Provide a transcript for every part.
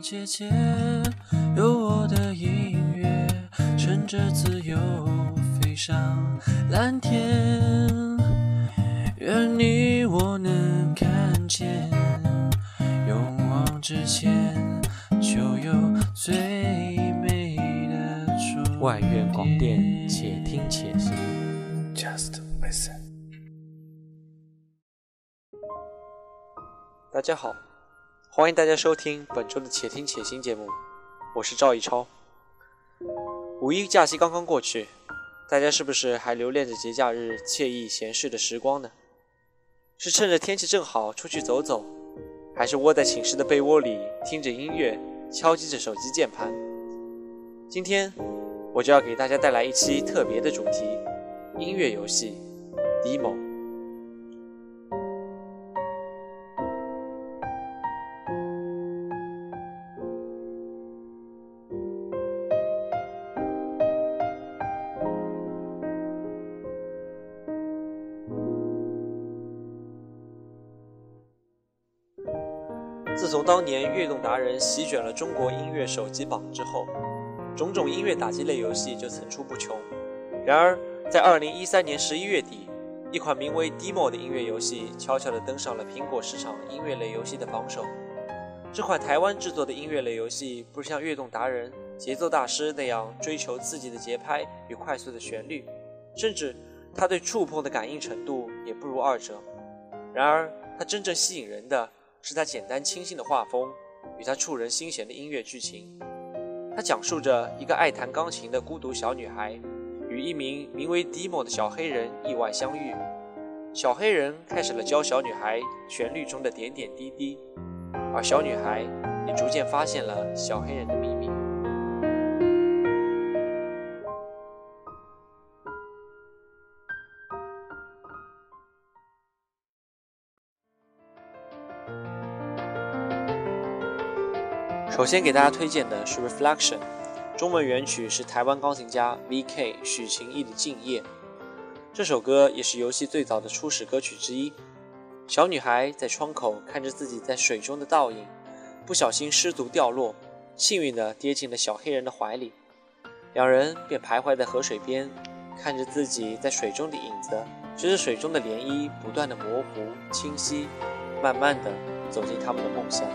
姐姐，有我的音乐，乘着自由飞上蓝天。愿你我能看见，勇往直前，就有最美的终外院广电，且听且行。Just listen。大家好，欢迎大家收听本周的《且听且行》节目，我是赵一超。五一假期刚刚过去，大家是不是还留恋着节假日惬意闲适的时光呢？是趁着天气正好出去走走，还是窝在寝室的被窝里听着音乐，敲击着手机键盘？今天我就要给大家带来一期特别的主题——音乐游戏 demo。从当年悦动达人席卷了中国音乐手机榜之后，种种音乐打击类游戏就层出不穷。然而，在2013年11月底，一款名为 Demo 的音乐游戏悄悄地登上了苹果市场音乐类游戏的榜首。这款台湾制作的音乐类游戏，不是像悦动达人、节奏大师那样追求刺激的节拍与快速的旋律，甚至它对触碰的感应程度也不如二者。然而，它真正吸引人的是他简单清新的画风与他触人心弦的音乐剧情。他讲述着一个爱弹钢琴的孤独小女孩与一名名为 Demo 的小黑人意外相遇，小黑人开始了教小女孩旋律中的点点滴滴，而小女孩也逐渐发现了小黑人的秘密。首先给大家推荐的是《Reflection》，中文原曲是台湾钢琴家 V.K. 许晴义的《敬业》。这首歌也是游戏最早的初始歌曲之一。小女孩在窗口看着自己在水中的倒影，不小心失足掉落，幸运地跌进了小黑人的怀里。两人便徘徊在河水边，看着自己在水中的影子，随着水中的涟漪不断的模糊、清晰，慢慢地走进他们的梦乡。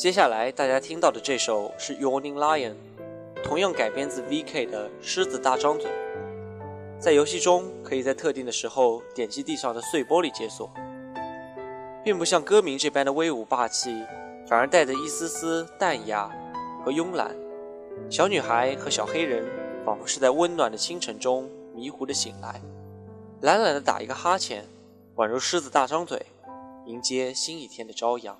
接下来大家听到的这首是《Yawning Lion》，同样改编自 VK 的《狮子大张嘴》。在游戏中，可以在特定的时候点击地上的碎玻璃解锁。并不像歌名这般的威武霸气，反而带着一丝丝淡雅和慵懒。小女孩和小黑人仿佛是在温暖的清晨中迷糊的醒来，懒懒的打一个哈欠，宛如狮子大张嘴，迎接新一天的朝阳。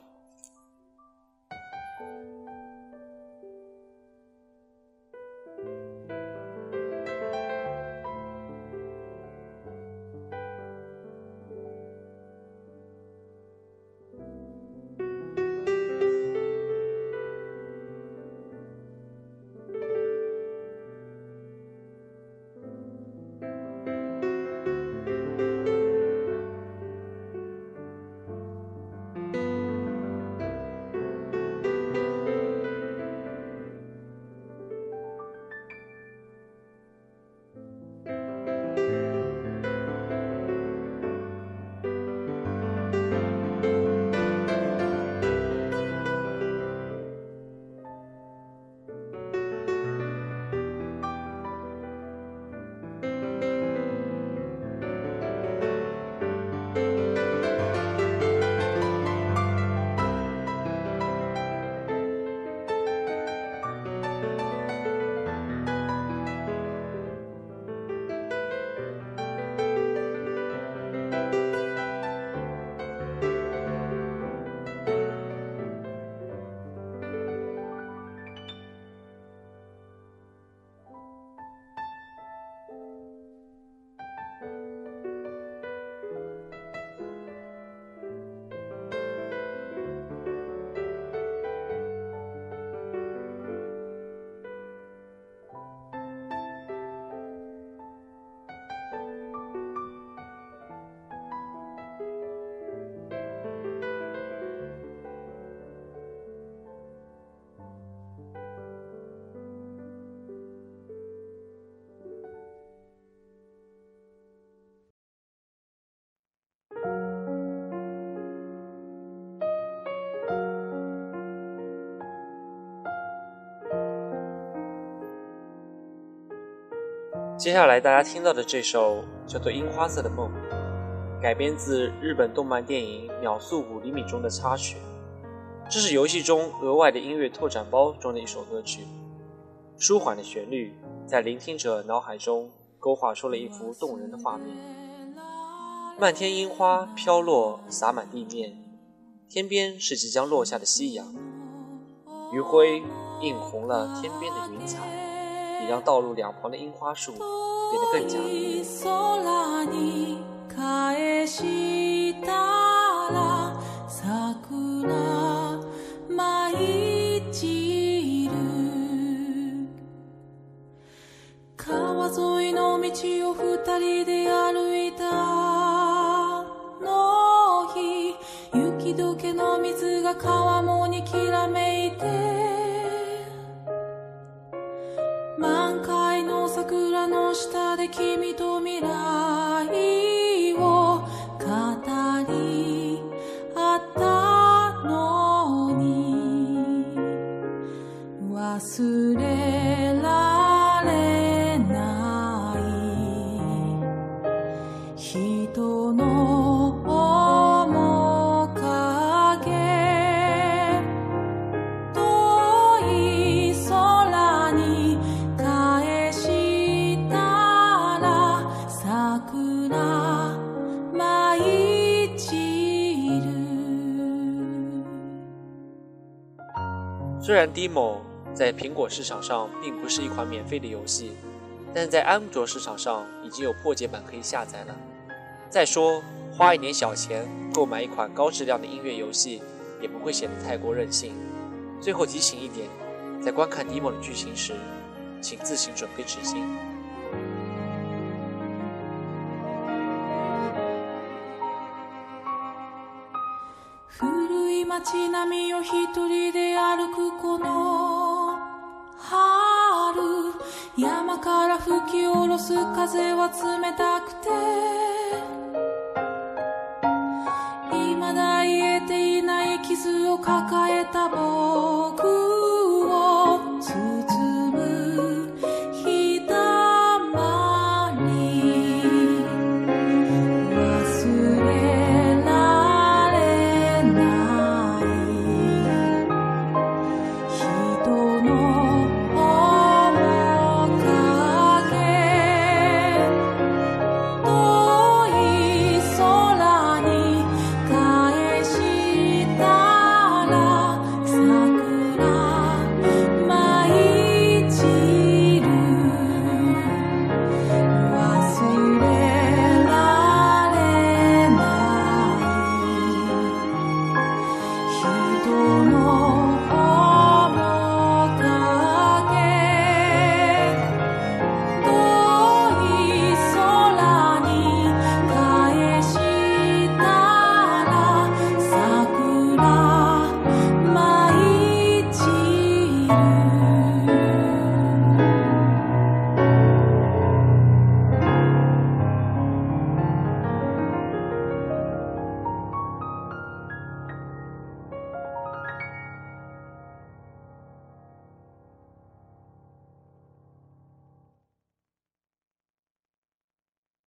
接下来大家听到的这首叫做《樱花色的梦》，改编自日本动漫电影《秒速五厘米》中的插曲。这是游戏中额外的音乐拓展包中的一首歌曲。舒缓的旋律在聆听者脑海中勾画出了一幅动人的画面。漫天樱花飘落，洒满地面，天边是即将落下的夕阳，余晖映红了天边的云彩。也让道路两旁的樱花树变得更加美。川沿いの道を二人で歩いたの日雪解けの水が川面にきらめ桜の下で君と未来を語り合ったのに。忘れられない。人の虽然 Demo 在苹果市场上并不是一款免费的游戏，但在安卓市场上已经有破解版可以下载了。再说，花一点小钱购买一款高质量的音乐游戏，也不会显得太过任性。最后提醒一点，在观看 Demo 的剧情时，请自行准备纸巾。街並みを一人で歩くこの春山から吹き下ろす風は冷たくて未だ癒えていない傷を抱えた僕。